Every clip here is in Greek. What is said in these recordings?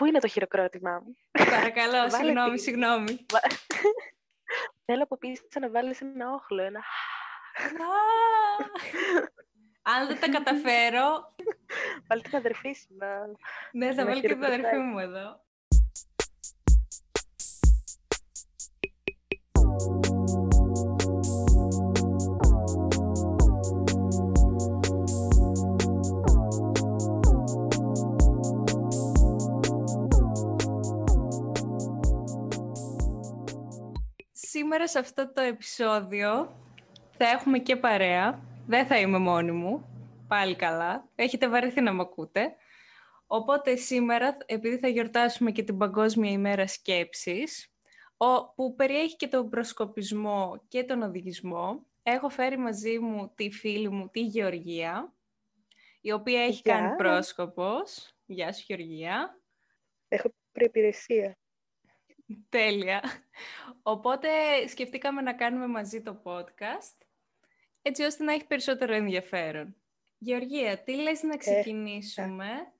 Πού είναι το χειροκρότημά μου; Παρακαλώ, Βάλε συγγνώμη, τη- συγγνώμη. Θέλω από πίσω να βάλεις ένα όχλο, ένα... Α! Αν δεν τα καταφέρω, Βάλει την αδερφή σου να... ναι, θα Ένα βάλω και την αδερφή χειροκροτάκι. μου εδώ. Σήμερα σε αυτό το επεισόδιο θα έχουμε και παρέα. Δεν θα είμαι μόνη μου. Πάλι καλά. Έχετε βαρεθεί να με ακούτε. Οπότε σήμερα, επειδή θα γιορτάσουμε και την Παγκόσμια ημέρα σκέψης, ο- που περιέχει και τον προσκοπισμό και τον οδηγισμό, έχω φέρει μαζί μου τη φίλη μου, τη Γεωργία, η οποία έχει Γεια. κάνει πρόσκοπος. Γεια σου, Γεωργία. Έχω προϋπηρεσία. Τέλεια. Οπότε σκεφτήκαμε να κάνουμε μαζί το podcast, έτσι ώστε να έχει περισσότερο ενδιαφέρον. Γεωργία, τι λες να ξεκινήσουμε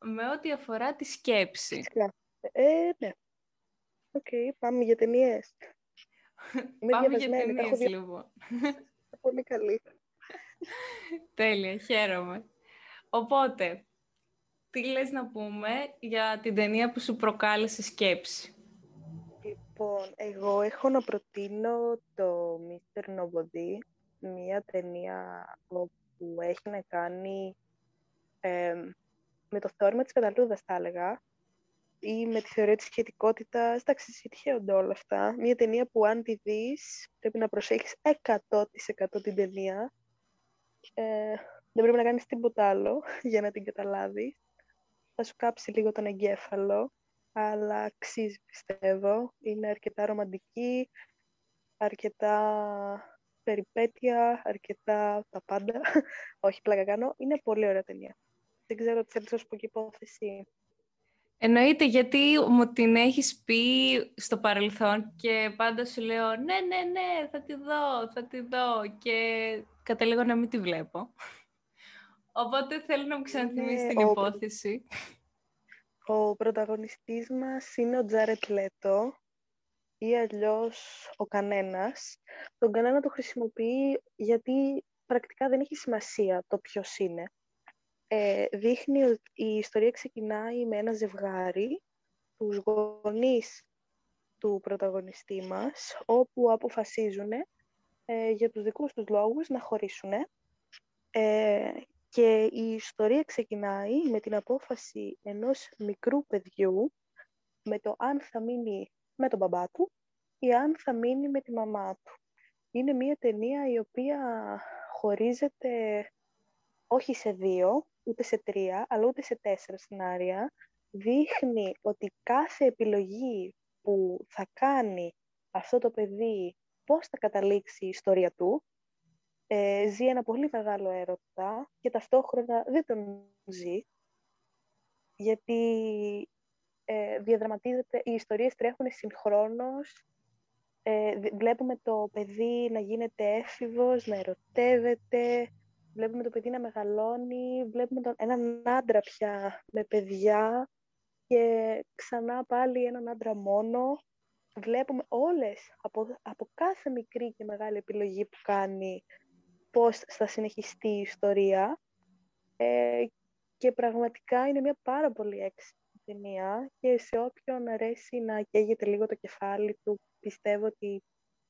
με ό,τι αφορά τη σκέψη; Φυσικά. Ε, ναι. Οκ, πάμε για ταινίες. Είμαι Πάμε για διαβασμένη, τα έχω ταινίες, δει λοιπόν. πολύ καλή. Τέλεια, χαίρομαι. Οπότε, τι λες να πούμε για την ταινία που σου προκάλεσε σκέψη; Λοιπόν, εγώ έχω να προτείνω το Mr. Nobody, μια ταινία όπου έχει να κάνει εμ, με το θεώρημα της πεταλούδας, θα έλεγα, ή με τη θεωρία της σχετικότητας. Εντάξει, συγχέονται όλα αυτά. Μια ταινία που αν τη δεις, πρέπει να προσέχεις 100% την ταινία. Ε, δεν πρέπει να κάνεις τίποτα άλλο για να την καταλάβεις. Θα σου κάψει λίγο τον εγκέφαλο αλλά αξίζει πιστεύω. Είναι αρκετά ρομαντική, αρκετά περιπέτεια, αρκετά τα πάντα. Όχι, πλάκα κάνω. Είναι πολύ ωραία ταινία. Δεν ξέρω τι θέλεις να σου πω και υπόθεση. Εννοείται γιατί μου την έχεις πει στο παρελθόν και πάντα σου λέω ναι, ναι, ναι, θα τη δω, θα τη δω και καταλήγω να μην τη βλέπω. Οπότε θέλω να μου ξαναθυμίσεις Ναι, την ο- υπόθεση. Ο πρωταγωνιστής μας είναι ο Τζάρετ Λέτο ή αλλιώς ο κανένας. Τον κανένα το χρησιμοποιεί γιατί πρακτικά δεν έχει σημασία το ποιος είναι. Ε, δείχνει ότι η ιστορία ξεκινάει με ένα ζευγάρι, τους γονείς του πρωταγωνιστή μας, όπου αποφασίζουν ε, για τους δικούς τους λόγους να χωρίσουν. Ε, και η ιστορία ξεκινάει με την απόφαση ενός μικρού παιδιού με το αν θα μείνει με τον μπαμπά του ή αν θα μείνει με τη μαμά του. Είναι μια ταινία η οποία χωρίζεται όχι σε δύο, ούτε σε τρία, αλλά ούτε σε τέσσερα σενάρια. Δείχνει ότι κάθε επιλογή που θα κάνει αυτό το παιδί, πώς θα καταλήξει η ιστορία του, ε, ζει ένα πολύ μεγάλο έρωτα και ταυτόχρονα δεν τον ζει, γιατί ε, διαδραματίζεται, οι ιστορίες τρέχουν συγχρόνως, ε, δι- βλέπουμε το παιδί να γίνεται έφηβος, να ερωτεύεται, βλέπουμε το παιδί να μεγαλώνει, βλέπουμε τον, έναν άντρα πια με παιδιά και ξανά πάλι έναν άντρα μόνο. Βλέπουμε όλες, από, από κάθε μικρή και μεγάλη επιλογή που κάνει, πώς θα συνεχιστεί η ιστορία. Ε, και πραγματικά είναι μια πάρα πολύ έξυπνη ταινία και σε όποιον αρέσει να καίγεται λίγο το κεφάλι του, πιστεύω ότι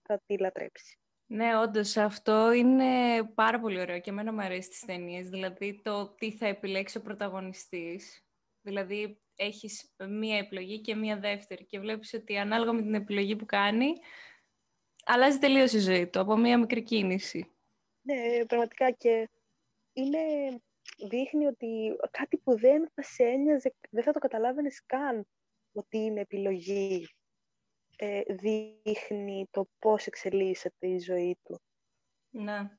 θα τη λατρέψει. Ναι, όντως αυτό είναι πάρα πολύ ωραίο και εμένα μου αρέσει τις ταινίες. Δηλαδή το τι θα επιλέξει ο πρωταγωνιστής. Δηλαδή έχεις μία επιλογή και μία δεύτερη και βλέπεις ότι ανάλογα με την επιλογή που κάνει αλλάζει τελείως η ζωή του από μία μικρή κίνηση. Ναι, πραγματικά και είναι, δείχνει ότι κάτι που δεν θα σε ένοιαζε, δεν θα το καταλάβαινες καν ότι είναι επιλογή. Ε, δείχνει το πώς εξελίσσεται η ζωή του. Ναι.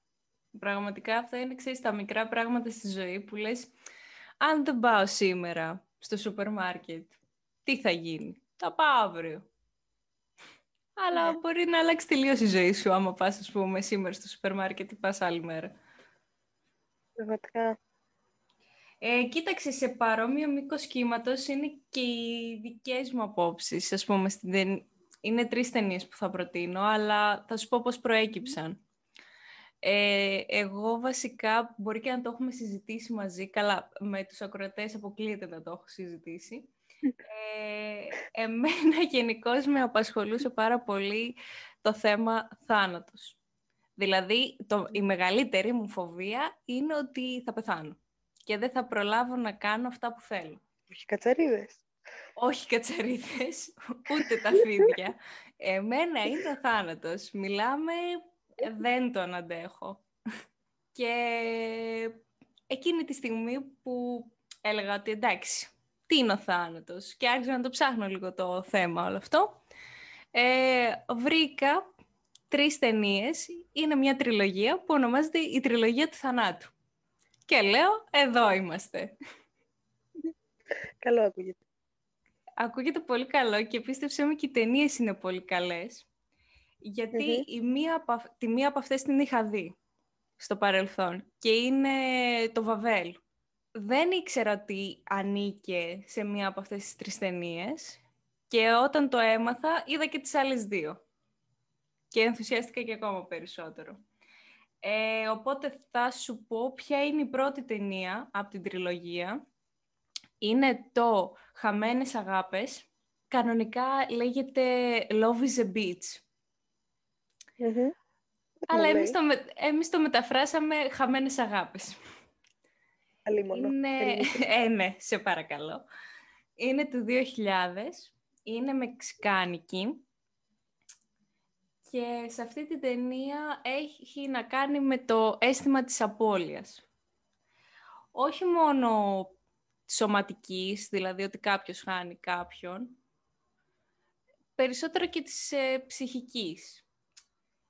Πραγματικά αυτά είναι, ξέρεις, τα μικρά πράγματα στη ζωή που λες αν δεν πάω σήμερα στο σούπερ μάρκετ, τι θα γίνει; Θα πάω αύριο. Αλλά Ναι. μπορεί να αλλάξει τελείως η ζωή σου άμα πας, ας πούμε, σήμερα στο σούπερ μάρκετ ή πας άλλη μέρα. Πραγματικά. Ε, κοίταξε, σε παρόμοιο μήκος κύματος είναι και οι δικές μου απόψεις. Α πούμε, στην... είναι τρεις ταινίες που θα προτείνω, αλλά θα σου πω πώς προέκυψαν. Ε, εγώ βασικά μπορεί και να το έχουμε συζητήσει μαζί, καλά με τους ακροατές αποκλείεται να το έχω συζητήσει. Ε, εμένα γενικώς με απασχολούσε πάρα πολύ το θέμα θάνατος. Δηλαδή, το, η μεγαλύτερη μου φοβία είναι ότι θα πεθάνω και δεν θα προλάβω να κάνω αυτά που θέλω. Όχι κατσαρίδες. Όχι κατσαρίδες, ούτε τα φίδια. Εμένα είναι ο θάνατος. Μιλάμε, δεν τον αντέχω. Και εκείνη τη στιγμή που έλεγα ότι εντάξει, τι είναι ο θάνατος και άρχισα να το ψάχνω λίγο το θέμα όλο αυτό, ε, βρήκα τρεις ταινίες. Είναι μια τριλογία που ονομάζεται η τριλογία του θανάτου. Και λέω, εδώ είμαστε. Καλό ακούγεται. Ακούγεται πολύ καλό και πίστεψέ μου και οι ταινίες είναι πολύ καλές. η μία, τη μία από αυτές την είχα δει στο παρελθόν και είναι το Βαβέλ. Δεν ήξερα ότι ανήκε σε μία από αυτές τις τρεις ταινίες και όταν το έμαθα είδα και τις άλλες δύο και ενθουσιάστηκα και ακόμα περισσότερο. Ε, οπότε θα σου πω ποια είναι η πρώτη ταινία από την τριλογία. Είναι το «Χαμένες αγάπες». Κανονικά λέγεται «Love is a Beach». Αλλά εμείς το, εμείς το μεταφράσαμε «Χαμένες αγάπες». Είναι... ε, ναι, σε παρακαλώ. Είναι του 2000, είναι μεξικάνικη και σε αυτή την ταινία έχει να κάνει με το αίσθημα της απώλειας. Όχι μόνο σωματικής, δηλαδή ότι κάποιος χάνει κάποιον, περισσότερο και της ε, ψυχικής.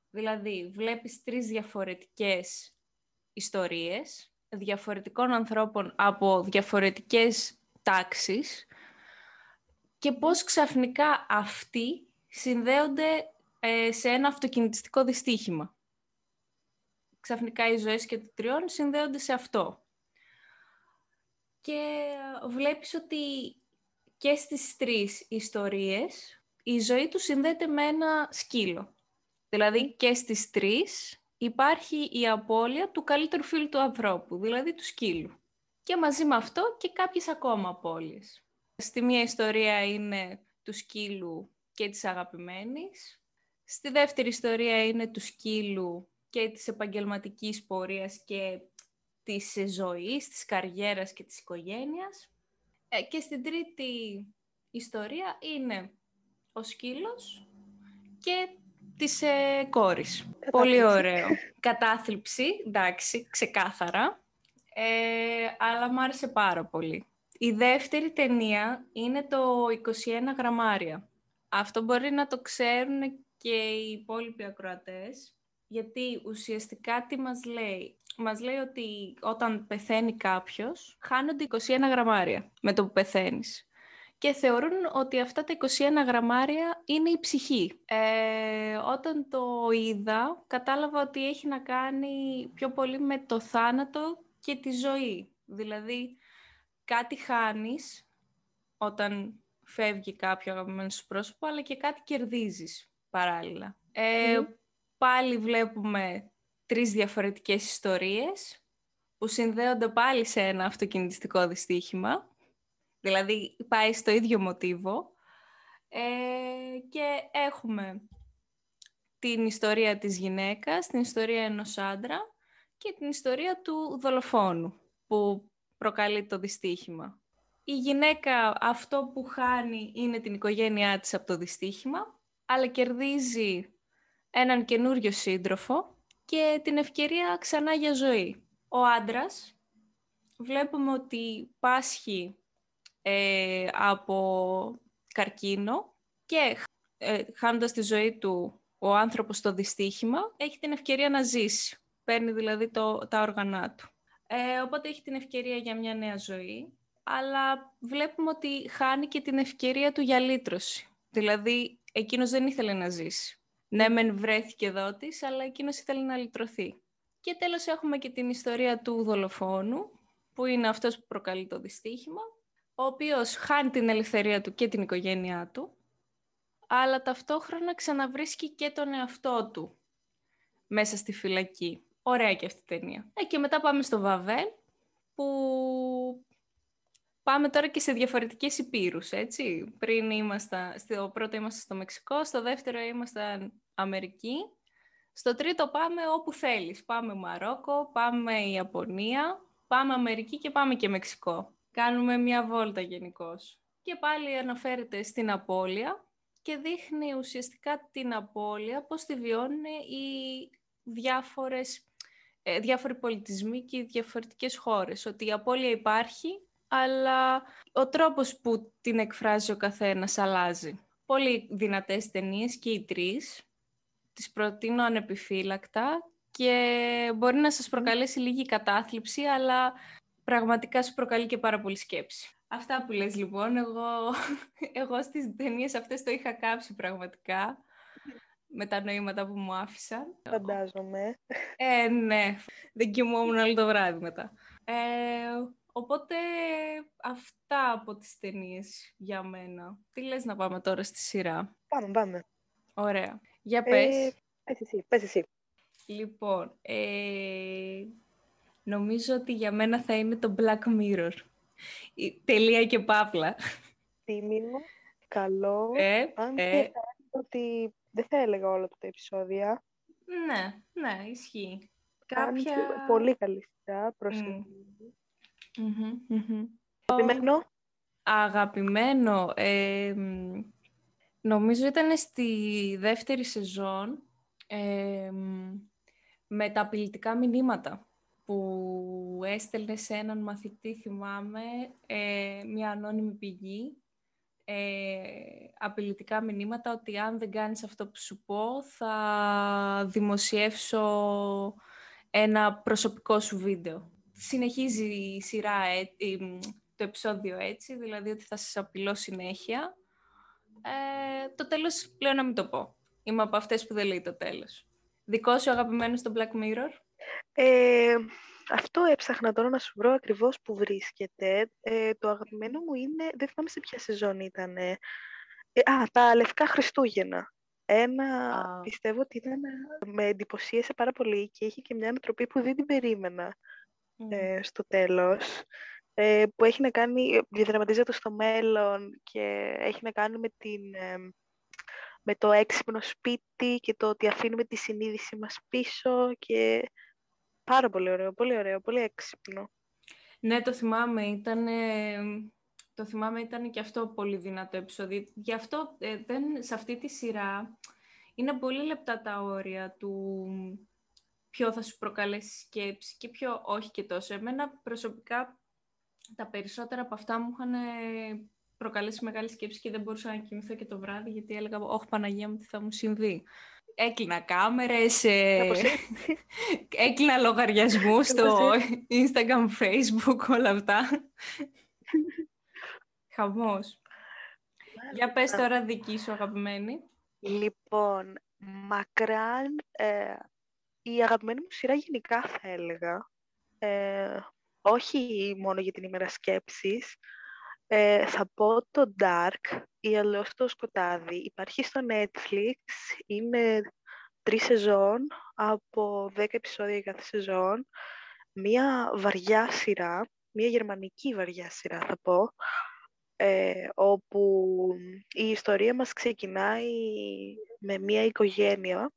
Δηλαδή, βλέπεις τρεις διαφορετικές ιστορίες, διαφορετικών ανθρώπων από διαφορετικές τάξεις και πώς ξαφνικά αυτοί συνδέονται ε, σε ένα αυτοκινητιστικό δυστύχημα. Ξαφνικά οι ζωές και των τριών συνδέονται σε αυτό. Και βλέπεις ότι και στις τρεις ιστορίες η ζωή τους συνδέεται με ένα σκύλο. Δηλαδή και στις τρεις υπάρχει η απώλεια του καλύτερου φίλου του ανθρώπου, δηλαδή του σκύλου. Και μαζί με αυτό και κάποιες ακόμα απώλειες. Στη μία ιστορία είναι του σκύλου και της αγαπημένης, Στη δεύτερη ιστορία είναι του σκύλου και της επαγγελματικής πορείας και της ζωής, της καριέρας και της οικογένειας. Ε, και στην τρίτη ιστορία είναι ο σκύλος και της ε, κόρης. Πολύ ωραίο. Κατάθλιψη, εντάξει, ξεκάθαρα. Ε, αλλά μου άρεσε πάρα πολύ. Η δεύτερη ταινία είναι το 21 γραμμάρια. Αυτό μπορεί να το ξέρουν και οι υπόλοιποι ακροατές, γιατί ουσιαστικά τι μας λέει. Μας λέει ότι όταν πεθαίνει κάποιος, χάνονται 21 γραμμάρια με το που πεθαίνεις. Και θεωρούν ότι αυτά τα 21 γραμμάρια είναι η ψυχή. Ε, όταν το είδα, κατάλαβα ότι έχει να κάνει πιο πολύ με το θάνατο και τη ζωή. Δηλαδή, κάτι χάνεις όταν φεύγει κάποιο αγαπημένο σου πρόσωπο, αλλά και κάτι κερδίζεις παράλληλα. Ε, Πάλι βλέπουμε τρεις διαφορετικές ιστορίες που συνδέονται πάλι σε ένα αυτοκινητιστικό δυστύχημα. Δηλαδή πάει στο ίδιο μοτίβο. Ε, και έχουμε την ιστορία της γυναίκας, την ιστορία ενός άντρα και την ιστορία του δολοφόνου που προκαλεί το δυστύχημα. Η γυναίκα αυτό που χάνει είναι την οικογένειά της από το δυστύχημα αλλά κερδίζει έναν καινούριο σύντροφο και την ευκαιρία ξανά για ζωή. Ο άντρας βλέπουμε ότι πάσχει ε, από καρκίνο και ε, χάνοντας τη ζωή του ο άνθρωπος στο δυστύχημα έχει την ευκαιρία να ζήσει. Παίρνει δηλαδή το, τα όργανά του. Ε, οπότε έχει την ευκαιρία για μια νέα ζωή, αλλά βλέπουμε ότι χάνει και την ευκαιρία του για λύτρωση. Δηλαδή εκείνος δεν ήθελε να ζήσει. Ναι, μεν βρέθηκε εδώ αλλά εκείνος ήθελε να λυτρωθεί. Και τέλος έχουμε και την ιστορία του δολοφόνου, που είναι αυτός που προκαλεί το δυστύχημα, ο οποίος χάνει την ελευθερία του και την οικογένειά του, αλλά ταυτόχρονα ξαναβρίσκει και τον εαυτό του μέσα στη φυλακή. Ωραία και αυτή η ταινία. Ε, και μετά πάμε στο Βαβέλ, που πάμε τώρα και σε διαφορετικές υπήρους, έτσι. Πριν ήμασταν, στο πρώτο ήμασταν στο Μεξικό, στο δεύτερο ήμασταν Αμερική, στο τρίτο πάμε όπου θέλεις. Πάμε Μαρόκο, πάμε Ιαπωνία, πάμε Αμερική και πάμε και Μεξικό. Κάνουμε μια βόλτα γενικώς. Και πάλι αναφέρεται στην απώλεια και δείχνει ουσιαστικά την απώλεια, πώς τη βιώνουν οι διάφορες, ε, διάφοροι πολιτισμοί και οι διαφορετικές χώρες. Ότι η απώλεια υπάρχει, αλλά ο τρόπος που την εκφράζει ο καθένας αλλάζει. Πολύ δυνατές ταινίες και οι τρεις. Τις προτείνω ανεπιφύλακτα και μπορεί να σας προκαλέσει λίγη κατάθλιψη, αλλά πραγματικά σου προκαλεί και πάρα πολύ σκέψη. Αυτά που λες λοιπόν, εγώ, εγώ στις ταινίες αυτές το είχα κάψει πραγματικά με τα νοήματα που μου άφησαν. Φαντάζομαι. Ε, ναι. Δεν κοιμόμουν όλο το βράδυ μετά. Ε, οπότε αυτά από τις ταινίες για μένα. Τι λες να πάμε τώρα στη σειρά; Πάμε, πάμε. Ωραία. Για πες. Ε, πες εσύ, πες εσύ. Λοιπόν, ε, νομίζω ότι για μένα θα είναι το Black Mirror. τελεία και παύλα. Τίμιο, καλό. Ε, αν ε. και θα ότι δεν θα έλεγα όλα τα επεισόδια. Ναι, ναι, ισχύει. Κάποια... Πολύ καλή σειρά, προσεγγίζει. Mm. Αγαπημένο; Αγαπημένο. Ε, νομίζω ήταν στη δεύτερη σεζόν με τα απειλητικά μηνύματα που έστελνε σε έναν μαθητή, θυμάμαι, ε, μια ανώνυμη πηγή, ε, απειλητικά μηνύματα ότι αν δεν κάνεις αυτό που σου πω, θα δημοσιεύσω ένα προσωπικό σου βίντεο. Συνεχίζει η σειρά, το επεισόδιο έτσι, δηλαδή ότι θα σας απειλώ συνέχεια. Ε, το τέλος πλέον να μην το πω. Είμαι από αυτές που δεν λέει το τέλος. Δικό σου αγαπημένος στο Black Mirror? Ε, αυτό έψαχνα τώρα να σου βρω ακριβώς που βρίσκεται. Ε, το αγαπημένο μου είναι, δεν θυμάμαι σε ποια σεζόν ήταν. Ε, α, τα Λευκά Χριστούγεννα. Ένα, πιστεύω ότι ήταν, με εντυπωσίασε πάρα πολύ και είχε και μια ανατροπή που δεν την περίμενα ε, στο τέλος. Ε, που έχει να κάνει, διαδραματίζεται στο μέλλον και έχει να κάνει με την με το έξυπνο σπίτι και το ότι αφήνουμε τη συνείδηση μας πίσω και πάρα πολύ ωραίο, πολύ ωραίο, πολύ έξυπνο. Ναι, το θυμάμαι, ήταν, το θυμάμαι ήταν και αυτό πολύ δυνατό επεισόδιο. Γι' αυτό ε, δεν, σε αυτή τη σειρά είναι πολύ λεπτά τα όρια του ποιο θα σου προκαλέσει σκέψη και ποιο όχι και τόσο. Εμένα προσωπικά τα περισσότερα από αυτά μου είχαν προκαλέσει μεγάλη σκέψη και δεν μπορούσα να κοιμηθώ και το βράδυ γιατί έλεγα «Όχι Παναγία μου, τι θα μου συμβεί». Έκλεινα κάμερες, ε... έκλεινα λογαριασμούς στο Instagram, Facebook, όλα αυτά. Χαμός. Για πες τώρα δική σου αγαπημένη. Λοιπόν, μακράν ε, η αγαπημένη μου σειρά γενικά θα έλεγα. Ε, όχι μόνο για την ημέρα σκέψης, ε, θα πω το Dark ή αλλιώς το σκοτάδι. Υπάρχει στο Netflix, είναι τρεις σεζόν από δέκα επεισόδια κάθε σεζόν. Μία βαριά σειρά, μία γερμανική βαριά σειρά θα πω, ε, όπου η ιστορία μας ξεκινάει με μία οικογένεια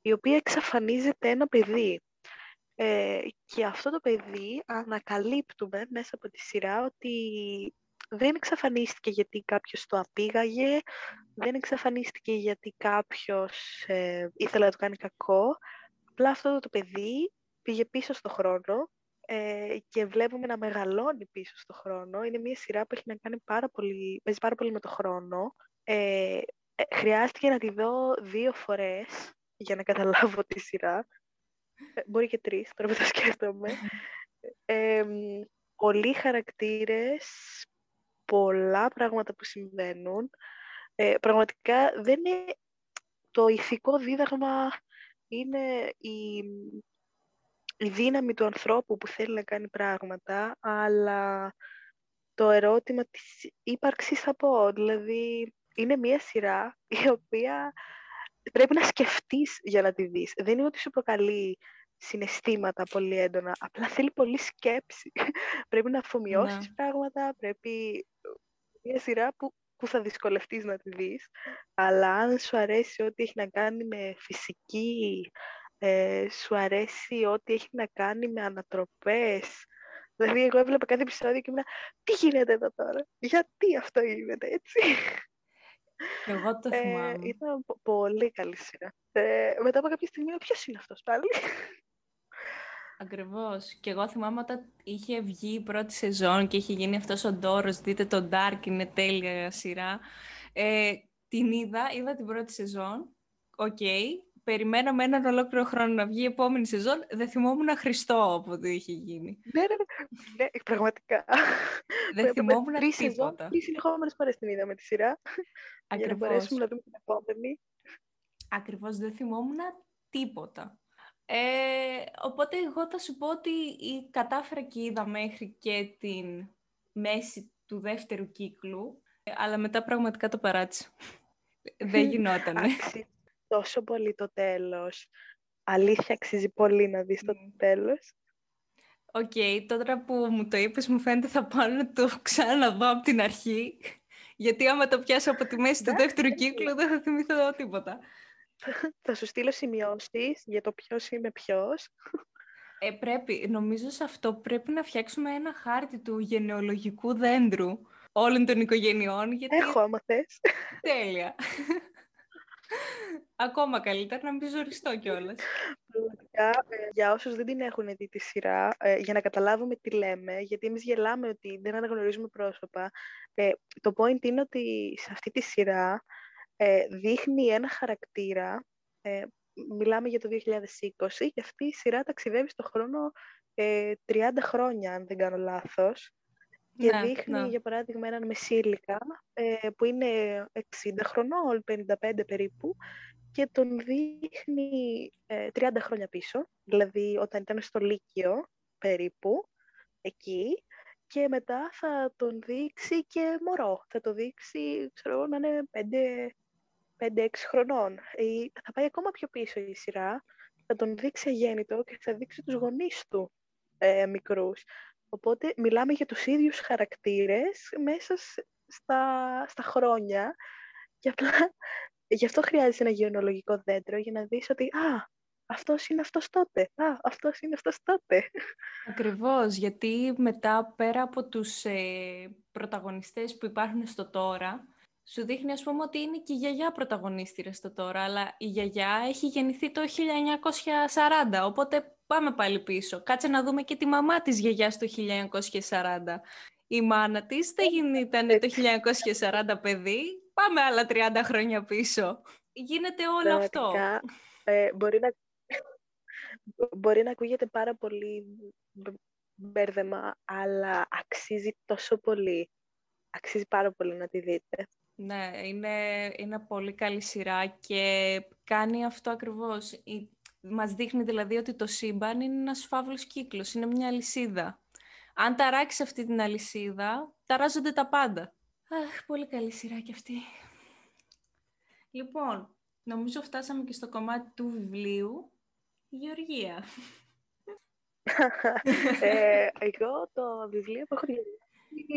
η οποία εξαφανίζεται ένα παιδί. Ε, και αυτό το παιδί ανακαλύπτουμε μέσα από τη σειρά ότι δεν εξαφανίστηκε γιατί κάποιος το απήγαγε, δεν εξαφανίστηκε γιατί κάποιος ε, ήθελε να του κάνει κακό. Απλά αυτό το παιδί πήγε πίσω στο χρόνο ε, και βλέπουμε να μεγαλώνει πίσω στο χρόνο. Είναι μια σειρά που έχει να κάνει πάρα πολύ, παίζει πάρα πολύ με το χρόνο. Ε, ε χρειάστηκε να τη δω δύο φορές για να καταλάβω τη σειρά. Ε, μπορεί και τρεις, τώρα που το σκέφτομαι. Ε, πολλοί χαρακτήρες, πολλά πράγματα που συμβαίνουν. Ε, πραγματικά δεν είναι το ηθικό δίδαγμα είναι η, η δύναμη του ανθρώπου που θέλει να κάνει πράγματα, αλλά το ερώτημα της ύπαρξης θα πω. Δηλαδή, είναι μια σειρά η οποία πρέπει να σκεφτείς για να τη δεις. Δεν είναι ότι σου προκαλεί συναισθήματα πολύ έντονα, απλά θέλει πολύ σκέψη. πρέπει να αφομοιώσεις ναι. πράγματα, πρέπει μια σειρά που, που θα δυσκολευτείς να τη δεις, αλλά αν σου αρέσει ό,τι έχει να κάνει με φυσική, ε, σου αρέσει ό,τι έχει να κάνει με ανατροπές, Δηλαδή, εγώ έβλεπα κάθε επεισόδιο και ήμουν, τι γίνεται εδώ τώρα, γιατί αυτό γίνεται έτσι; Εγώ το ε, θυμάμαι. ήταν πολύ καλή σειρά. Ε, μετά από κάποια στιγμή, ποιος είναι αυτός πάλι; Ακριβώς. Και εγώ θυμάμαι όταν είχε βγει η πρώτη σεζόν και είχε γίνει αυτός ο ντόρος, δείτε το Dark, είναι τέλεια σειρά. Ε, την είδα, είδα την πρώτη σεζόν, οκ, okay, περιμέναμε έναν ολόκληρο χρόνο να βγει η επόμενη σεζόν, δεν θυμόμουν Χριστό από ό,τι είχε γίνει. Ναι, ναι, ναι, ναι πραγματικά. Δεν θυμόμουν τρεις τίποτα. Τρεις συνεχόμενες φορές την είδαμε τη σειρά, Ακριβώς. για να μπορέσουμε να δούμε την επόμενη. Ακριβώς, δεν θυμόμουν τίποτα. Ε, οπότε εγώ θα σου πω ότι κατάφερα και είδα μέχρι και την μέση του δεύτερου κύκλου, αλλά μετά πραγματικά το παράτησα. δεν γινότανε τόσο πολύ το τέλος. Αλήθεια, αξίζει πολύ να δεις το τέλος. Οκ, okay, τώρα που μου το είπες, μου φαίνεται θα πάω να το ξαναδώ από την αρχή. Γιατί άμα το πιάσω από τη μέση του δεύτερου κύκλου, δεν θα θυμηθώ τίποτα. Θα σου στείλω σημειώσεις για το ποιος είναι ποιος. Ε, πρέπει, νομίζω σε αυτό πρέπει να φτιάξουμε ένα χάρτη του γενεολογικού δέντρου όλων των οικογενειών. Γιατί... Έχω, άμα θες. Τέλεια. Ακόμα καλύτερα να μην ζοριστώ κιόλας. Πραγματικά, ε, για όσους δεν την έχουν δει τη σειρά, ε, για να καταλάβουμε τι λέμε, γιατί εμείς γελάμε ότι δεν αναγνωρίζουμε πρόσωπα. Ε, το point είναι ότι σε αυτή τη σειρά δείχνει ένα χαρακτήρα. Μιλάμε για το 2020 και αυτή η σειρά ταξιδεύει στον χρόνο 30 χρόνια, αν δεν κάνω λάθος. Και ναι, δείχνει, ναι. για παράδειγμα, έναν μεσήλικα ε, που είναι 60 χρονών, 55 περίπου, και τον δείχνει ε, 30 χρόνια πίσω, δηλαδή όταν ήταν στο Λύκειο περίπου, εκεί, και μετά θα τον δείξει και μωρό. Θα το δείξει, ξέρω να είναι 5-6 χρονών. Ή θα πάει ακόμα πιο πίσω η σειρά, θα τον δείξει αγέννητο και θα δείξει τους γονείς του ε, μικρούς. Οπότε μιλάμε για τους ίδιους χαρακτήρες μέσα στα, στα χρόνια και απλά γι' αυτό χρειάζεται ένα γεωνολογικό δέντρο για να δεις ότι «Α, αυτός είναι αυτός τότε, α, αυτός είναι αυτός τότε». Ακριβώς, γιατί μετά πέρα από τους ε, πρωταγωνιστές που υπάρχουν στο τώρα, σου δείχνει ας πούμε ότι είναι και η γιαγιά πρωταγωνίστρια στο τώρα, αλλά η γιαγιά έχει γεννηθεί το 1940, οπότε πάμε πάλι πίσω. Κάτσε να δούμε και τη μαμά της γιαγιάς το 1940. Η μάνα της δεν ήταν το 1940 παιδί, πάμε άλλα 30 χρόνια πίσω. Γίνεται όλο αυτό. Ε, μπορεί, να... μπορεί να ακούγεται πάρα πολύ μπέρδεμα, αλλά αξίζει τόσο πολύ. Αξίζει πάρα πολύ να τη δείτε. Ναι, είναι, είναι πολύ καλή σειρά και κάνει αυτό ακριβώς. Μας δείχνει δηλαδή ότι το σύμπαν είναι ένας φαύλος κύκλος, είναι μια αλυσίδα. Αν ταράξεις αυτή την αλυσίδα, ταράζονται τα πάντα. Αχ, πολύ καλή σειρά κι αυτή. Λοιπόν, νομίζω φτάσαμε και στο κομμάτι του βιβλίου. Γεωργία. ε, εγώ το βιβλίο που έχω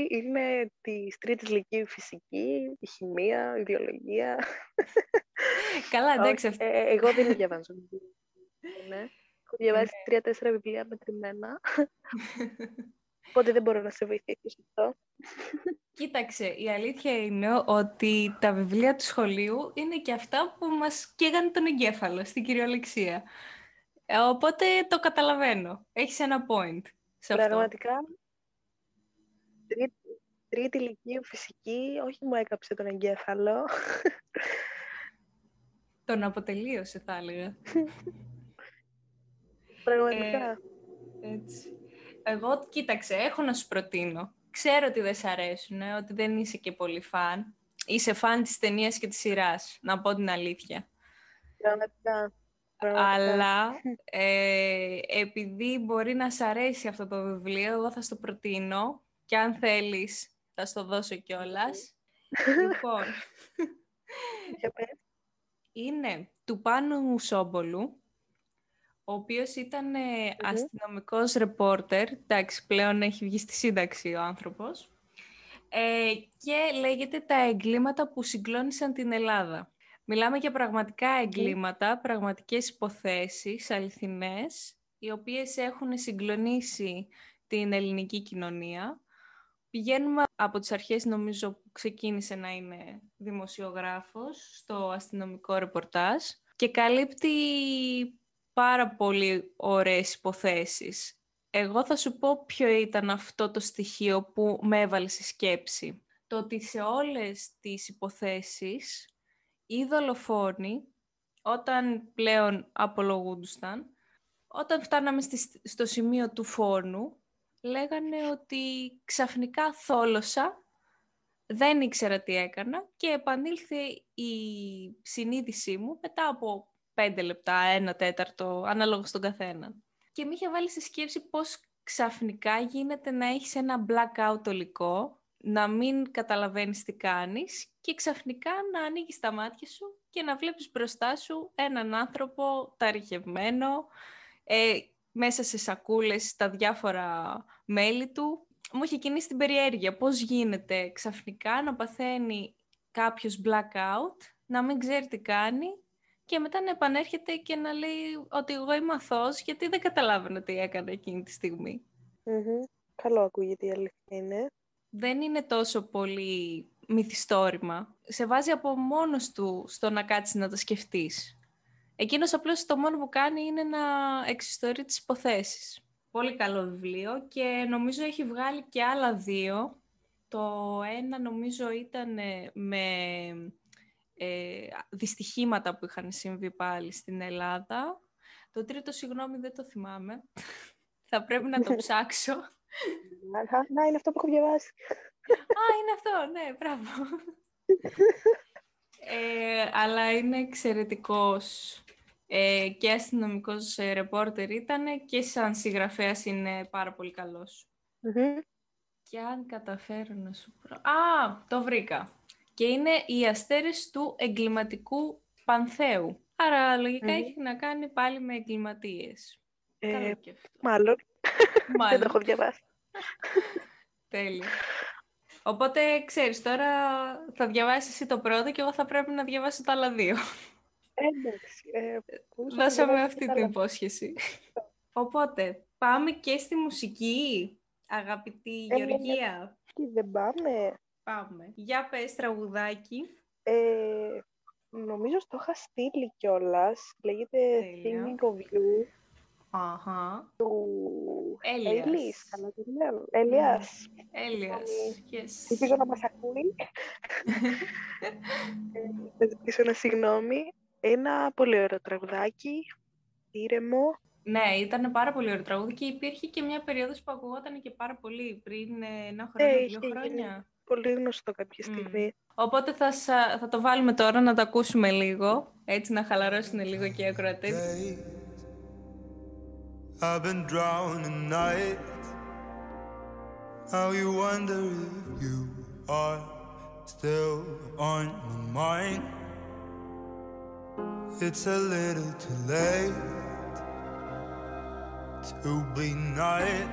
είναι της τρίτης λυκείου φυσική, η χημεία, η βιολογία. Καλά, εντάξει. Ε, εγώ δεν διαβάζω. ναι. Έχω διαβάσει ναι. τρία-τέσσερα βιβλία μετρημένα. Οπότε δεν μπορώ να σε βοηθήσω σε αυτό. Κοίταξε, η αλήθεια είναι ότι τα βιβλία του σχολείου είναι και αυτά που μας καίγανε τον εγκέφαλο στην κυριολεξία. Ε, οπότε το καταλαβαίνω. Έχεις ένα point σε αυτό. Πραγματικά τρίτη, τρίτη ηλικίου φυσική, όχι μου έκαψε τον εγκέφαλο. Τον αποτελείωσε, θα έλεγα. Πραγματικά. Ε, έτσι. Εγώ, κοίταξε, έχω να σου προτείνω. Ξέρω ότι δεν σ' αρέσουν, ότι δεν είσαι και πολύ φαν. Είσαι φαν της ταινίας και της σειράς, να πω την αλήθεια. Πραγματικά. Αλλά ε, επειδή μπορεί να σ' αρέσει αυτό το βιβλίο, εγώ θα στο προτείνω και αν θέλεις θα στο δώσω κιόλας. λοιπόν, είναι του Πάνου Σόμπολου, ο οποίος ήταν mm αστυνομικός ρεπόρτερ, εντάξει πλέον έχει βγει στη σύνταξη ο άνθρωπος, ε, και λέγεται «Τα εγκλήματα που συγκλώνησαν την Ελλάδα». Μιλάμε για πραγματικά εγκλήματα, πραγματικές υποθέσεις, αληθινές, οι οποίες έχουν συγκλονίσει την ελληνική κοινωνία. Πηγαίνουμε από τις αρχές, νομίζω, που ξεκίνησε να είναι δημοσιογράφος στο αστυνομικό ρεπορτάζ και καλύπτει πάρα πολύ ωραίες υποθέσεις. Εγώ θα σου πω ποιο ήταν αυτό το στοιχείο που με έβαλε στη σκέψη. Το ότι σε όλες τις υποθέσεις οι δολοφόνοι, όταν πλέον απολογούντουσαν, όταν φτάναμε στο σημείο του φόνου, λέγανε ότι ξαφνικά θόλωσα, δεν ήξερα τι έκανα και επανήλθε η συνείδησή μου μετά από πέντε λεπτά, ένα τέταρτο, ανάλογα στον καθένα. Και με είχε βάλει στη σκέψη πώς ξαφνικά γίνεται να έχεις ένα blackout ολικό, να μην καταλαβαίνεις τι κάνεις και ξαφνικά να ανοίγεις τα μάτια σου και να βλέπεις μπροστά σου έναν άνθρωπο ταριχευμένο, ε, μέσα σε σακούλες τα διάφορα μέλη του. Μου είχε κινήσει την περιέργεια πώς γίνεται ξαφνικά να παθαίνει κάποιος blackout, να μην ξέρει τι κάνει και μετά να επανέρχεται και να λέει ότι εγώ είμαι αθώος γιατί δεν καταλάβαινε τι έκανε εκείνη τη στιγμη Καλό ακούγεται η αλήθεια είναι. Δεν είναι τόσο πολύ μυθιστόρημα. Σε βάζει από μόνος του στο να κάτσεις να το σκεφτείς. Εκείνος απλώς το μόνο που κάνει είναι να εξιστορεί τις υποθέσεις. Πολύ καλό βιβλίο και νομίζω έχει βγάλει και άλλα δύο. Το ένα νομίζω ήταν με ε, δυστυχήματα που είχαν συμβεί πάλι στην Ελλάδα. Το τρίτο, συγγνώμη, δεν το θυμάμαι. Θα πρέπει να το ψάξω. Να, είναι αυτό που έχω διαβάσει. Α, είναι αυτό, ναι, μπράβο. Ε, αλλά είναι εξαιρετικός ε, και αστυνομικός ε, ρεπόρτερ ήταν και σαν συγγραφέας είναι πάρα πολύ Και αν καταφέρω να σου προ... Α, το βρήκα και είναι οι αστέρες του εγκληματικού πανθέου. Άρα λογικά έχει να κάνει πάλι με εγκληματίες. Ε, μάλλον. μάλλον. Δεν το έχω διαβάσει. Τέλειο. Οπότε, ξέρεις, τώρα θα διαβάσεις εσύ το πρώτο και εγώ θα πρέπει να διαβάσω τα άλλα δύο. Εντάξει. Ε, Δώσαμε αυτή την υπόσχεση. Οπότε, πάμε και στη μουσική, αγαπητή ε, Γεωργία. Και δεν πάμε; Πάμε. Για πες τραγουδάκι. Ε, νομίζω στο είχα στείλει κιόλας. Λέγεται Thinking of You. Αχα. Του Έλιας. Καλά το λέω. Έλιας. Έλιας, yes. Ελπίζω να μας ακούει. Θα ζητήσω ένα συγγνώμη. Ένα πολύ ωραίο τραγουδάκι. Ήρεμο. Ναι, ήταν πάρα πολύ ωραίο τραγούδι και υπήρχε και μια περίοδος που ακουγόταν και πάρα πολύ πριν ένα χρόνο, δύο χρόνια πολύ γνωστό κάποια στιγμή. Οπότε θα, θα το βάλουμε τώρα να το ακούσουμε λίγο, έτσι να χαλαρώσουν λίγο και οι ακροατές. I've been drowning night How you wonder if you are still on my mind It's a little too late to be nice.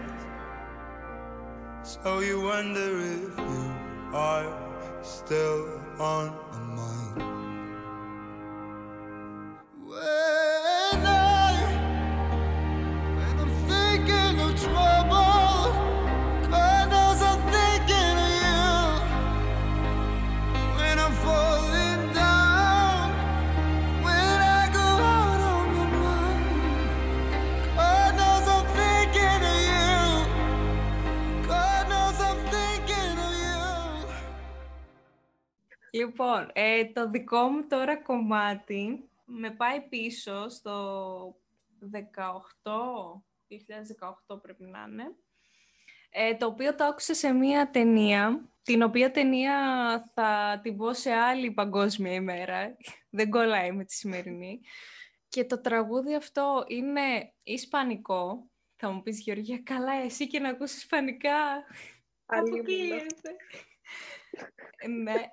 So you wonder if you are still on my mind. Λοιπόν, ε, το δικό μου τώρα κομμάτι με πάει πίσω στο 18, 2018 πρέπει να είναι, ε, το οποίο το άκουσα σε μία ταινία, την οποία ταινία θα την πω σε άλλη παγκόσμια ημέρα, δεν κολλάει με τη σημερινή, Και το τραγούδι αυτό είναι ισπανικό. Θα μου πεις Γεωργία, καλά εσύ και να ακούσεις ισπανικά. Αποκλείεται. Ναι.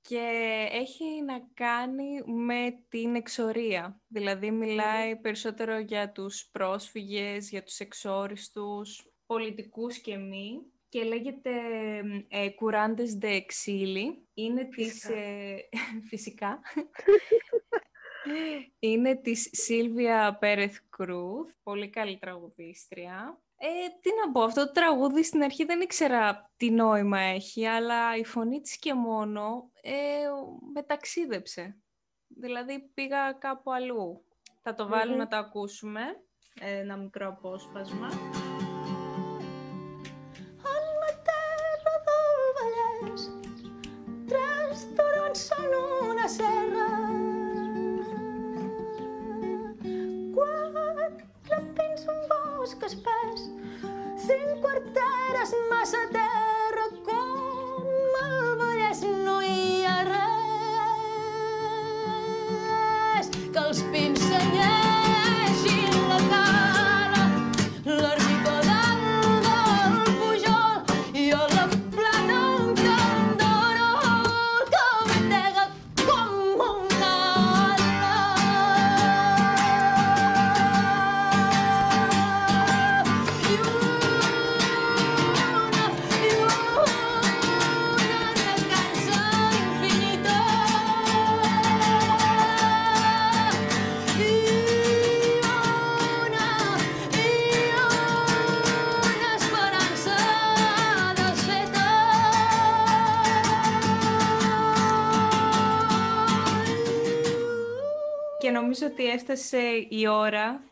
Και έχει να κάνει με την εξορία. Δηλαδή μιλάει περισσότερο για τους πρόσφυγες, για τους εξόριστους, πολιτικούς και μη. Και λέγεται ε, Κουράντες de Exili. Είναι της... Ε, φυσικά. Είναι της Σίλβια Πέρεθ Κρούθ, πολύ καλή τραγουδίστρια. Ε, τι να πω, αυτό το τραγούδι στην αρχή δεν ήξερα τι νόημα έχει, αλλά η φωνή της και μόνο ε, με ταξίδεψε. Δηλαδή πήγα κάπου αλλού. Θα το βάλω να το ακούσουμε, ένα μικρό απόσπασμα. Νομίζω ότι έφτασε η ώρα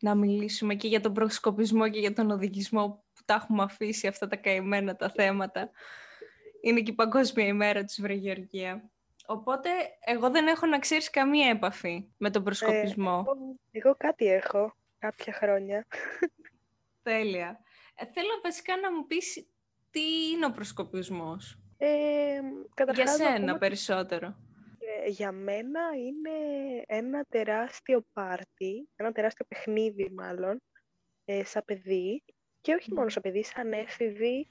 να μιλήσουμε και για τον προσκοπισμό και για τον οδηγισμό που τα έχουμε αφήσει αυτά τα καημένα τα θέματα. Είναι και η Παγκόσμια ημέρα της Βρεγεωργία. Οπότε, εγώ δεν έχω να ξέρεις καμία επαφή με τον προσκοπισμό. Ε, εγώ, κάτι έχω, κάποια χρόνια. Τέλεια. Ε, θέλω βασικά να μου πεις τι είναι ο προσκοπισμός. Ε, Για σένα περισσότερο για μένα είναι ένα τεράστιο πάρτι, ένα τεράστιο παιχνίδι μάλλον, ε, σαν παιδί και όχι μόνο σαν παιδί, σαν έφηβη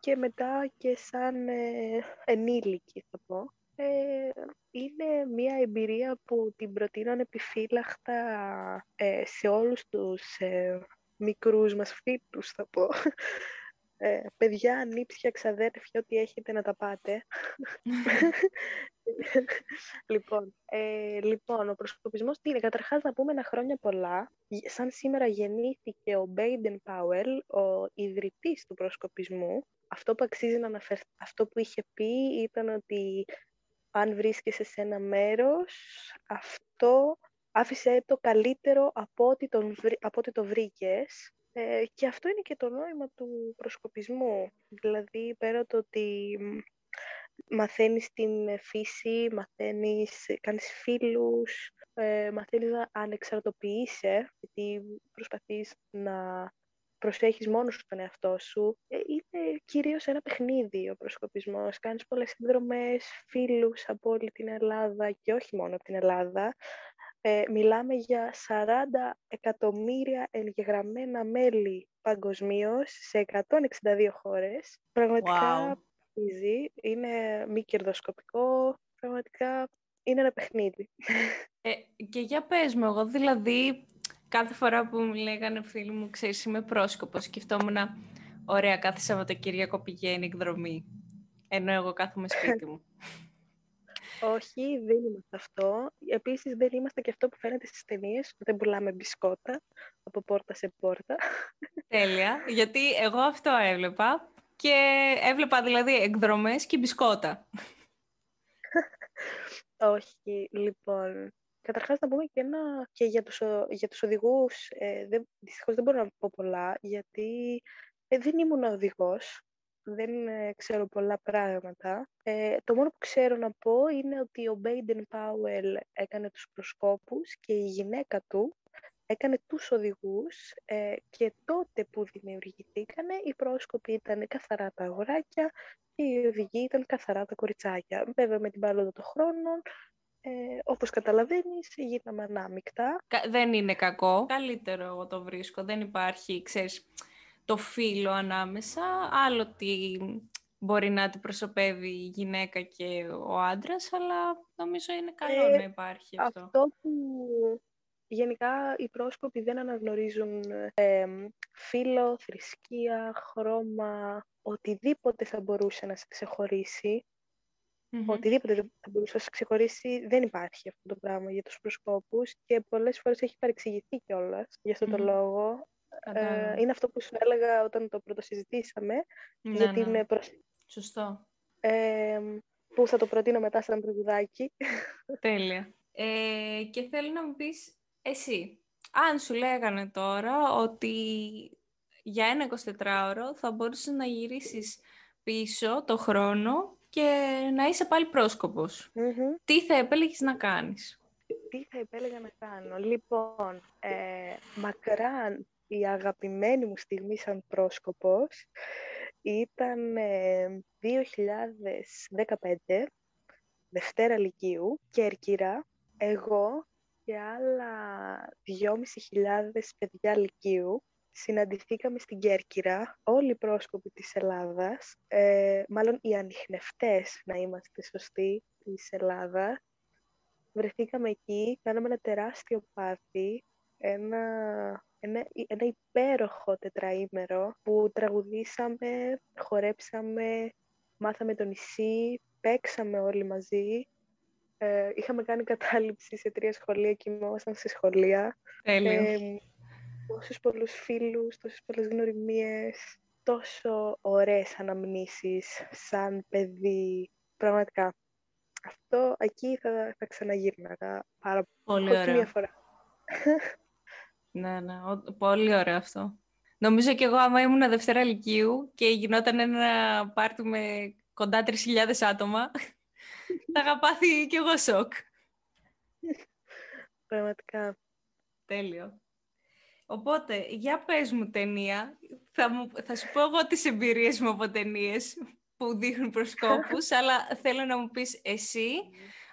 και μετά και σαν ε, ενήλικη θα πω. Ε, είναι μια εμπειρία που την προτείνω επιφύλαχτα ε, σε όλους τους ε, μικρούς μας φίλους θα πω ε, παιδιά, ανήψια, ξαδέρφια, ό,τι έχετε να τα πάτε. λοιπόν, ε, λοιπόν, ο προσκοπισμός τι είναι; Καταρχάς να πούμε ένα χρόνια πολλά. Σαν σήμερα γεννήθηκε ο Μπέιντεν Πάουελ, ο ιδρυτής του προσκοπισμού. Αυτό που αξίζει να αναφερθεί, αυτό που είχε πει ήταν ότι αν βρίσκεσαι σε ένα μέρος, αυτό άφησε το καλύτερο από ό,τι, τον, από ό,τι το βρήκες ε, και αυτό είναι και το νόημα του προσκοπισμού. Δηλαδή, πέρα το ότι μαθαίνεις την φύση, μαθαίνεις, κάνεις φίλους, ε, μαθαίνεις να ανεξαρτοποιείσαι, γιατί προσπαθείς να προσέχεις μόνος σου τον εαυτό σου. Ε, είναι κυρίως ένα παιχνίδι ο προσκοπισμός. Κάνεις πολλές συνδρομές, φίλους από όλη την Ελλάδα και όχι μόνο από την Ελλάδα. Ε, μιλάμε για 40 εκατομμύρια εγγεγραμμένα μέλη παγκοσμίως σε 162 χώρες. Πραγματικά wow. είναι μη κερδοσκοπικό, πραγματικά είναι ένα παιχνίδι. Ε, και για πες μου, εγώ δηλαδή κάθε φορά που μου λέγανε φίλοι μου, ξέρεις, είμαι πρόσκοπος, σκεφτόμουν, ωραία, κάθε Σαββατοκύριακο πηγαίνει εκδρομή, ενώ εγώ κάθομαι σπίτι μου. Όχι, δεν είμαστε αυτό. Επίσης, δεν είμαστε και αυτό που φαίνεται στις ταινίες, που δεν πουλάμε μπισκότα από πόρτα σε πόρτα. Τέλεια, γιατί εγώ αυτό έβλεπα και έβλεπα δηλαδή εκδρομές και μπισκότα. Όχι, λοιπόν. Καταρχάς να πούμε και, ένα, και για τους, για τους οδηγούς. Ε, δεν, δυστυχώς δεν μπορώ να πω πολλά, γιατί ε, δεν ήμουν οδηγός δεν ε, ξέρω πολλά πράγματα. Ε, το μόνο που ξέρω να πω είναι ότι ο Μπέιντεν Πάουελ έκανε τους προσκόπους και η γυναίκα του έκανε τους οδηγούς ε, και τότε που δημιουργηθήκαν οι πρόσκοποι ήταν καθαρά τα αγοράκια και οι οδηγοί ήταν καθαρά τα κοριτσάκια. Βέβαια με την παρόλο των χρόνων Ε, όπως καταλαβαίνεις, γίναμε ανάμεικτα. Δεν είναι κακό. Καλύτερο εγώ το βρίσκω. Δεν υπάρχει, ξέρεις, το φίλο ανάμεσα. Άλλο τι μπορεί να αντιπροσωπεύει η γυναίκα και ο άντρας, αλλά νομίζω είναι καλό ε, να υπάρχει αυτό. Αυτό που γενικά οι πρόσκοποι δεν αναγνωρίζουν ε, φίλο, θρησκεία, χρώμα, οτιδήποτε θα μπορούσε να σε ξεχωρισει Οτιδήποτε θα μπορούσε να σε ξεχωρίσει, δεν υπάρχει αυτό το πράγμα για τους προσκόπους και πολλές φορές έχει παρεξηγηθεί κιόλας για αυτόν τον λόγο. Ε, είναι αυτό που σου έλεγα όταν το πρωτοσυζητήσαμε ναι, για την ναι. Σωστό. Ε, που θα το προτείνω μετά σαν τραγουδάκι. Τέλεια. Ε, και θέλω να μου πεις εσύ, αν σου λέγανε τώρα ότι για ένα 24ωρο θα μπορούσες να γυρίσεις πίσω το χρόνο και να είσαι πάλι Τι θα επέλεγες να κάνεις; Τι θα επέλεγα να κάνω; Λοιπόν, ε, μακράν η αγαπημένη μου στιγμή σαν πρόσκοπος ήταν 2015, Δευτέρα Λυκείου, Κέρκυρα, εγώ και άλλα 2.500 παιδιά Λυκείου συναντηθήκαμε στην Κέρκυρα, όλοι οι πρόσκοποι της Ελλάδας, ε, μάλλον οι ανιχνευτές, να είμαστε σωστοί, της Ελλάδας. Βρεθήκαμε εκεί, κάναμε ένα τεράστιο πάρτι, ένα ένα, ένα υπέροχο τετραήμερο που τραγουδήσαμε, χορέψαμε, μάθαμε το νησί, παίξαμε όλοι μαζί. Ε, είχαμε κάνει κατάληψη σε τρία σχολεία και ήμασταν σε σχολεία. Τέλειο. Ε, τόσους πολλούς φίλους, τόσες πολλές γνωριμίες, τόσο ωραίες αναμνήσεις σαν παιδί. Πραγματικά. Αυτό εκεί θα, θα ξαναγύρναγα πάρα πολύ ωραία. φορά. Ναι, ναι, πολύ ωραίο αυτό. Νομίζω και εγώ άμα ήμουν Δευτέρα Λυκείου και γινόταν ένα πάρτι με κοντά 3.000 άτομα, θα είχα πάθει κι εγώ σοκ. Πραγματικά. Τέλειο. Οπότε, για πες μου ταινία. Θα, μου, θα σου πω εγώ τις εμπειρίες μου από ταινίες που δείχνουν προσκόπους, αλλά θέλω να μου πεις εσύ,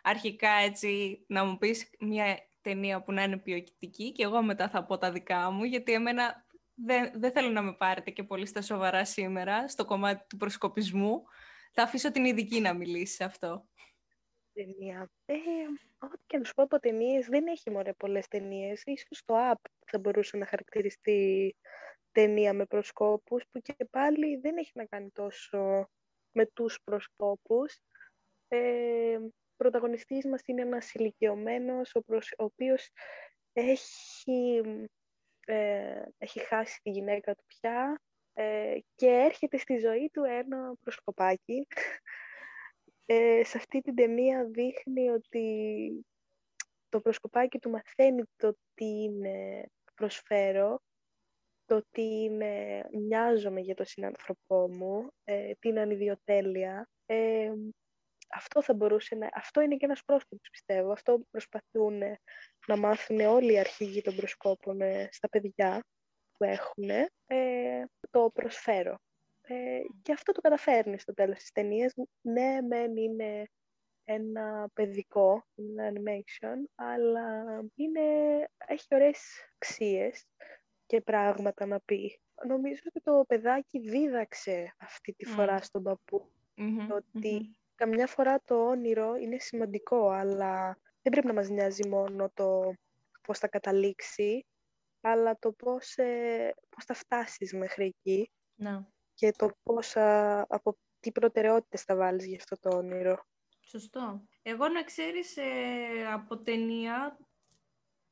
αρχικά έτσι, να μου πεις μια ταινία που να είναι ποιοτική και εγώ μετά θα πω τα δικά μου, γιατί εμένα δεν, δεν θέλω να με πάρετε και πολύ στα σοβαρά σήμερα στο κομμάτι του προσκοπισμού. Θα αφήσω την ειδική να μιλήσει σε αυτό. Ταινία. Ε, ό,τι και να σου πω από ταινίες, δεν έχει μωρέ πολλές ταινίες. Ίσως το app θα μπορούσε να χαρακτηριστεί ταινία με προσκόπους, που και πάλι δεν έχει να κάνει τόσο με τους προσκόπους. Ε, πρωταγωνιστής μας είναι ένας ηλικιωμένος, ο, ο οποίος έχει, ε, έχει χάσει τη γυναίκα του πια ε, και έρχεται στη ζωή του ένα προσκοπάκι. Ε, σε αυτή την ταινία δείχνει ότι το προσκοπάκι του μαθαίνει το τι είναι προσφέρω, το τι είναι νοιάζομαι για τον συνάνθρωπό μου, ε, την ανιδιοτέλεια. Ε, αυτό θα μπορούσε να... Αυτό είναι και ένας πρόσκοπος, πιστεύω. Αυτό προσπαθούν να μάθουν όλοι οι αρχηγοί των προσκόπων ε, στα παιδιά που έχουν. Ε, το προσφέρω. Ε, και αυτό το καταφέρνει στο τέλος της ταινίας. Ναι, μεν είναι ένα παιδικό, ένα animation, αλλά είναι, έχει ωραίες αξίες και πράγματα να πει. Νομίζω ότι το παιδάκι δίδαξε αυτή τη φορά στον παππού ότι καμιά φορά το όνειρο είναι σημαντικό, αλλά δεν πρέπει να μας νοιάζει μόνο το πώς θα καταλήξει, αλλά το πώς, ε, πώς θα φτάσεις μέχρι εκεί να. και το πώς, από τι προτεραιότητες θα βάλεις για αυτό το όνειρο. Σωστό. Εγώ να ξέρεις ε, από ταινία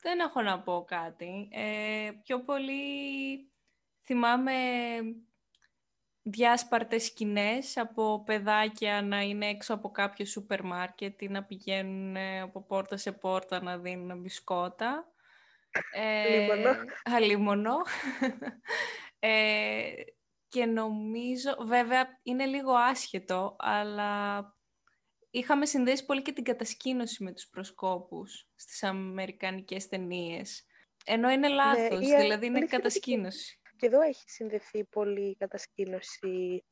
δεν έχω να πω κάτι. Ε, πιο πολύ θυμάμαι διάσπαρτες σκηνές από παιδάκια να είναι έξω από κάποιο σούπερ μάρκετ ή να πηγαίνουν ε, από πόρτα σε πόρτα να δίνουν μπισκότα. Ε, αλίμονο. ε, και νομίζω, βέβαια είναι λίγο άσχετο, αλλά είχαμε συνδέσει πολύ και την κατασκήνωση με τους προσκόπους στις αμερικανικές ταινίες. Ενώ είναι ναι, λάθος, δηλαδή είναι κατασκήνωση. Και εδώ έχει συνδεθεί πολύ η κατασκήνωση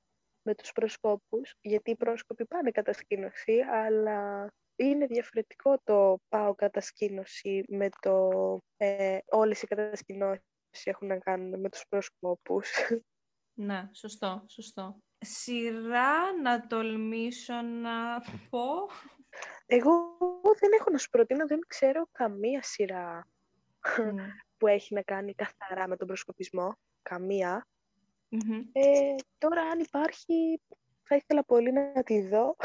με τους προσκόπους, γιατί οι πρόσκοποι πάνε κατασκήνωση, αλλά είναι διαφορετικό το πάω κατασκήνωση με το ε, όλες οι κατασκηνώσεις έχουν να κάνουν με τους προσκόπους. Ναι, σωστό, σωστό. Σειρά να τολμήσω να πω. Εγώ δεν έχω να σου προτείνω, δεν ξέρω καμία σειρά ναι. που έχει να κάνει καθαρά με τον προσκοπισμό. Καμία. Ε, τώρα αν υπάρχει, θα ήθελα πολύ να τη δω.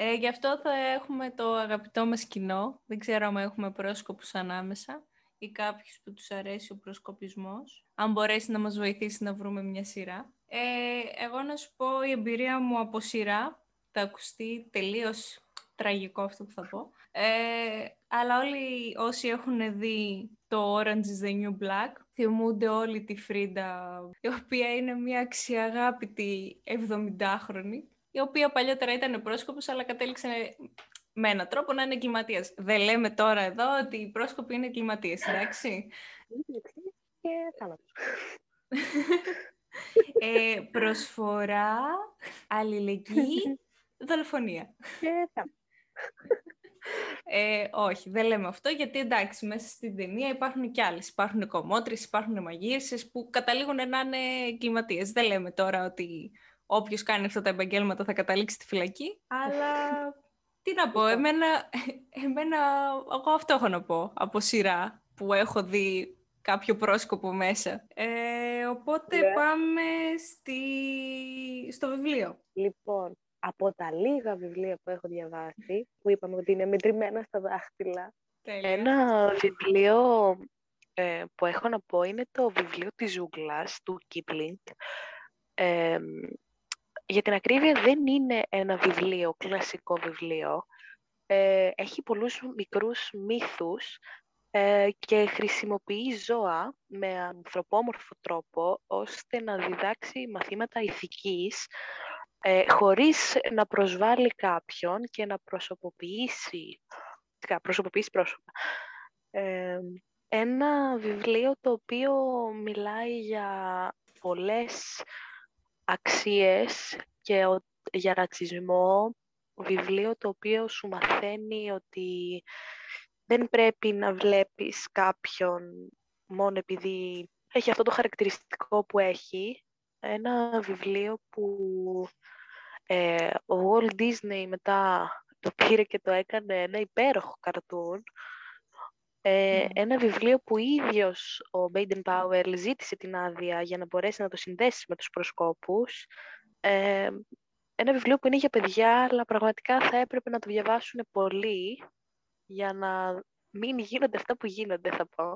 Ε, γι' αυτό θα έχουμε το αγαπητό μας κοινό. Δεν ξέρω αν έχουμε πρόσκοπους ανάμεσα ή κάποιους που τους αρέσει ο προσκοπισμός. Αν μπορέσει να μας βοηθήσει να βρούμε μια σειρά. Ε, εγώ να σου πω η εμπειρία μου από σειρά. Θα ακουστεί τελείως τραγικό αυτό που θα πω. Ε, αλλά όλοι όσοι έχουν δει το Orange is the New Black θυμούνται όλη τη Φρίντα, η οποία είναι μια αξιαγάπητη 70χρονη, η οποία παλιότερα ήταν πρόσκοπος, αλλά κατέληξε με έναν τρόπο να είναι εγκληματίας. Δεν λέμε τώρα εδώ ότι οι πρόσκοποι είναι εγκληματίες, εντάξει. Και ε, προσφορά, αλληλεγγύη, δολοφονία. Και ε, όχι, δεν λέμε αυτό, γιατί εντάξει, μέσα στην ταινία υπάρχουν κι άλλες. Υπάρχουν κομμότρες, υπάρχουν μαγείρσες που καταλήγουν να είναι εγκληματίες. Δεν λέμε τώρα ότι όποιος κάνει αυτά τα επαγγέλματα θα καταλήξει στη φυλακή, αλλά τι να πω, εμένα, εμένα εγώ αυτό έχω να πω από σειρά που έχω δει κάποιο πρόσκοπο μέσα. Ε, οπότε ναι. πάμε στη... στο βιβλίο. Λοιπόν, από τα λίγα βιβλία που έχω διαβάσει, που είπαμε ότι είναι μετρημένα στα δάχτυλα, ένα βιβλίο ε, που έχω να πω είναι το βιβλίο της ζούγκλας του Κίπλινγκ. Ε, για την ακρίβεια δεν είναι ένα βιβλίο, κλασικό βιβλίο. Ε, έχει πολλούς μικρούς μύθους ε, και χρησιμοποιεί ζώα με ανθρωπόμορφο τρόπο ώστε να διδάξει μαθήματα ηθικής ε, χωρίς να προσβάλλει κάποιον και να προσωποποιήσει, προσωποποιήσει πρόσωπα. Ε, ένα βιβλίο το οποίο μιλάει για πολλές αξίες και για ρατσισμό, βιβλίο το οποίο σου μαθαίνει ότι δεν πρέπει να βλέπεις κάποιον μόνο επειδή έχει αυτό το χαρακτηριστικό που έχει. Ένα βιβλίο που ε, ο Walt Disney μετά το πήρε και το έκανε ένα υπέροχο καρτούν. Ε, ναι. Ένα βιβλίο που ίδιος ο Baden Powell ζήτησε την άδεια για να μπορέσει να το συνδέσει με τους προσκόπους. Ε, ένα βιβλίο που είναι για παιδιά, αλλά πραγματικά θα έπρεπε να το διαβάσουν πολύ για να μην γίνονται αυτά που γίνονται, θα πω.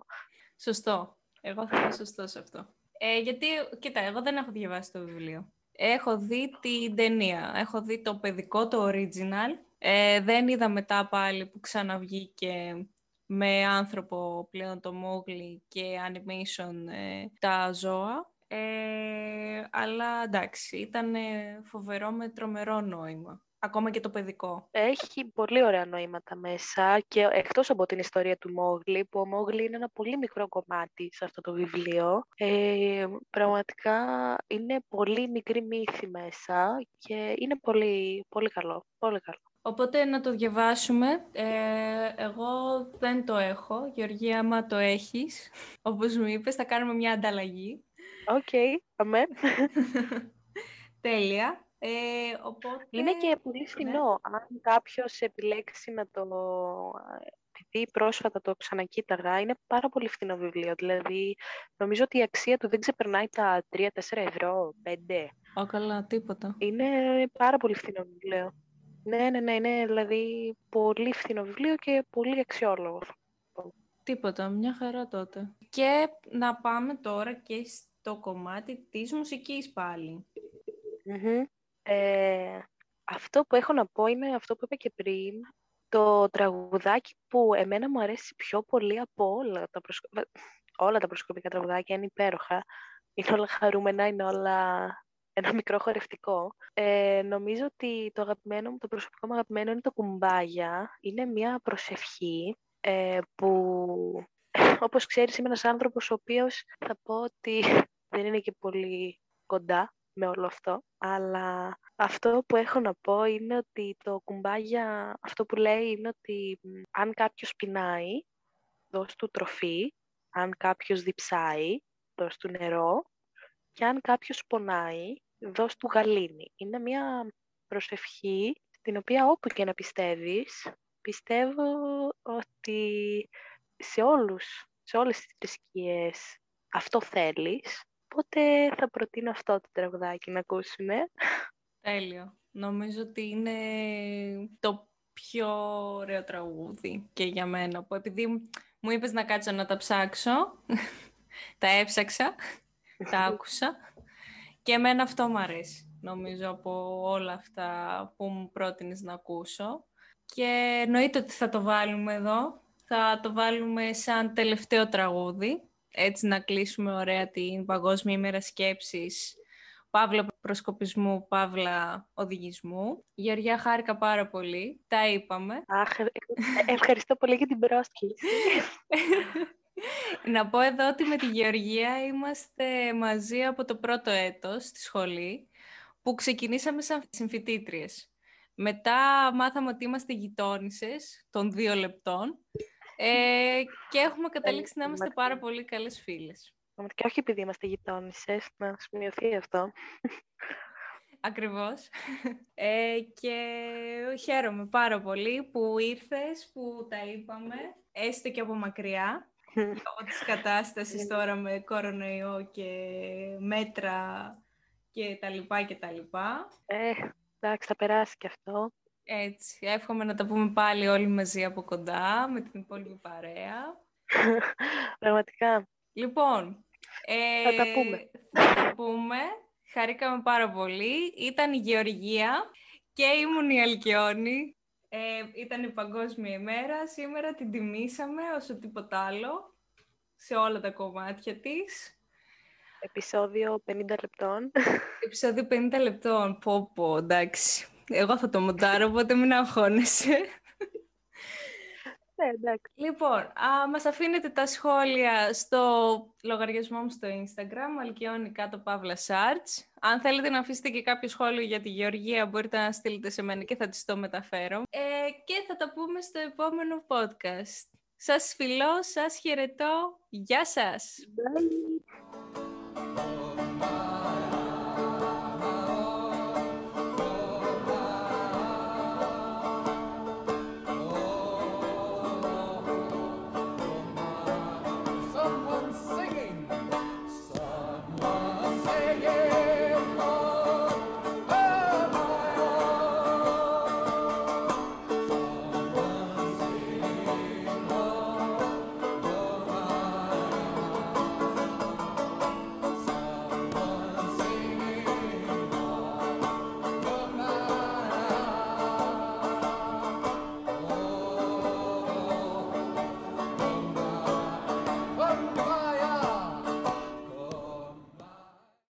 Σωστό. Εγώ θα πω σωστός σε αυτό. Ε, γιατί, κοίτα, εγώ δεν έχω διαβάσει το βιβλίο. Έχω δει την ταινία. Έχω δει το παιδικό, το original. Ε, δεν είδα μετά πάλι που ξαναβγήκε με άνθρωπο πλέον το Mowgli και animation ε, τα ζώα. Ε, αλλά εντάξει, ήταν φοβερό με τρομερό νόημα. Ακόμα και το παιδικό. Έχει πολύ ωραία νοήματα μέσα και εκτός από την ιστορία του Μόγλη, που ο Μόγλη είναι ένα πολύ μικρό κομμάτι σε αυτό το βιβλίο, ε, πραγματικά είναι πολύ μικρή μύθη μέσα και είναι πολύ, πολύ καλό. Πολύ καλό. Οπότε να το διαβάσουμε. Ε, εγώ δεν το έχω. Γεωργία, άμα το έχεις, όπως μου είπες, θα κάνουμε μια ανταλλαγή. Οκ, okay, αμέν. Τέλεια. Ε, οπότε... Είναι και πολύ ναι. φθηνό. Αν κάποιος επιλέξει να το... Επειδή πρόσφατα το ξανακοίταγα, είναι πάρα πολύ φθηνό βιβλίο. Δηλαδή, νομίζω ότι η αξία του δεν ξεπερνάει τα 3-4 ευρώ, 5. Ω, καλά, τίποτα. Είναι πάρα πολύ φθηνό βιβλίο. Ναι, ναι, ναι, είναι δηλαδή πολύ φθηνό βιβλίο και πολύ αξιόλογο. Τίποτα, μια χαρά τότε. Και να πάμε τώρα και στο κομμάτι της μουσικής Ε, αυτό που έχω να πω είναι αυτό που είπα και πριν, το τραγουδάκι που εμένα μου αρέσει πιο πολύ από όλα τα, προσκο... όλα τα προσκοπικά τραγουδάκια, είναι υπέροχα. Είναι όλα χαρούμενα, είναι όλα ένα μικρό χορευτικό. Ε, νομίζω ότι το αγαπημένο μου, το προσωπικό μου αγαπημένο είναι το κουμπάγια. Είναι μια προσευχή ε, που, όπως ξέρεις, είμαι ένας άνθρωπος ο οποίος θα πω ότι δεν είναι και πολύ κοντά με όλο αυτό. Αλλά αυτό που έχω να πω είναι ότι το κουμπάγια, αυτό που λέει είναι ότι αν κάποιος πεινάει, δώσ' του τροφή, αν κάποιος διψάει, δώσ' του νερό και αν κάποιος πονάει, δώσ' του γαλήνη. Είναι μια προσευχή την οποία όπου και να πιστεύεις, πιστεύω ότι σε όλους, σε όλες τις θρησκείες αυτό θέλεις. Οπότε θα προτείνω αυτό το τραγουδάκι να ακούσουμε. Τέλειο. Νομίζω ότι είναι το πιο ωραίο τραγούδι και για μένα. Που επειδή μου είπες να κάτσω να τα ψάξω, τα έψαξα, τα άκουσα και εμένα αυτό μου αρέσει. Νομίζω από όλα αυτά που μου πρότεινες να ακούσω. Και εννοείται ότι θα το βάλουμε εδώ. Θα το βάλουμε σαν τελευταίο τραγούδι. Έτσι να κλείσουμε ωραία την Παγκόσμια ημέρα σκέψης Παύλα προσκοπισμού, Παύλα οδηγισμού. Γεωργιά, χάρηκα πάρα πολύ. Τα είπαμε. Αχ, ε, ε, ευχαριστώ πολύ για την πρόσκληση. Να πω εδώ ότι με τη Γεωργία είμαστε μαζί από το πρώτο έτος στη σχολή, που ξεκινήσαμε σαν συμφιτήτριες. Μετά μάθαμε ότι είμαστε γειτόνισες των δύο λεπτών ε, και έχουμε καταλήξει να είμαστε πάρα πολύ καλές φίλες. Και όχι επειδή είμαστε γειτόνισε, να σημειωθεί αυτό. Ακριβώς. Ε, και χαίρομαι πάρα πολύ που ήρθες, που τα είπαμε, έστω και από μακριά, λόγω της κατάστασης τώρα με κορονοϊό και μέτρα και τα λοιπά και τα λοιπά. Ε, εντάξει, θα περάσει και αυτό. Έτσι, εύχομαι να τα πούμε πάλι όλοι μαζί από κοντά, με την υπόλοιπη παρέα. Πραγματικά. Λοιπόν, ε, θα τα πούμε. Θα τα πούμε. Χαρήκαμε πάρα πολύ. Ήταν η Γεωργία και ήμουν η Αλκιόνη. Ε, ήταν η Παγκόσμια ημέρα. Σήμερα την τιμήσαμε όσο τίποτα άλλο σε όλα τα κομμάτια της. Επισόδιο 50 λεπτών. Επισόδιο 50 λεπτών. Πω πω, εντάξει. Εγώ θα το μοντάρω, οπότε μην αγχώνεσαι. Ναι, λοιπόν, α, μας αφήνετε τα σχόλια στο λογαριασμό μου στο Instagram, Αλκιόνι κάτω Παύλα Σάρτς. Αν θέλετε να αφήσετε και κάποιο σχόλιο για τη Γεωργία, μπορείτε να στείλετε σε μένα και θα τις το μεταφέρω. Ε, και θα τα πούμε στο επόμενο podcast. Σας φιλώ, σας χαιρετώ. Γεια σας! Bye.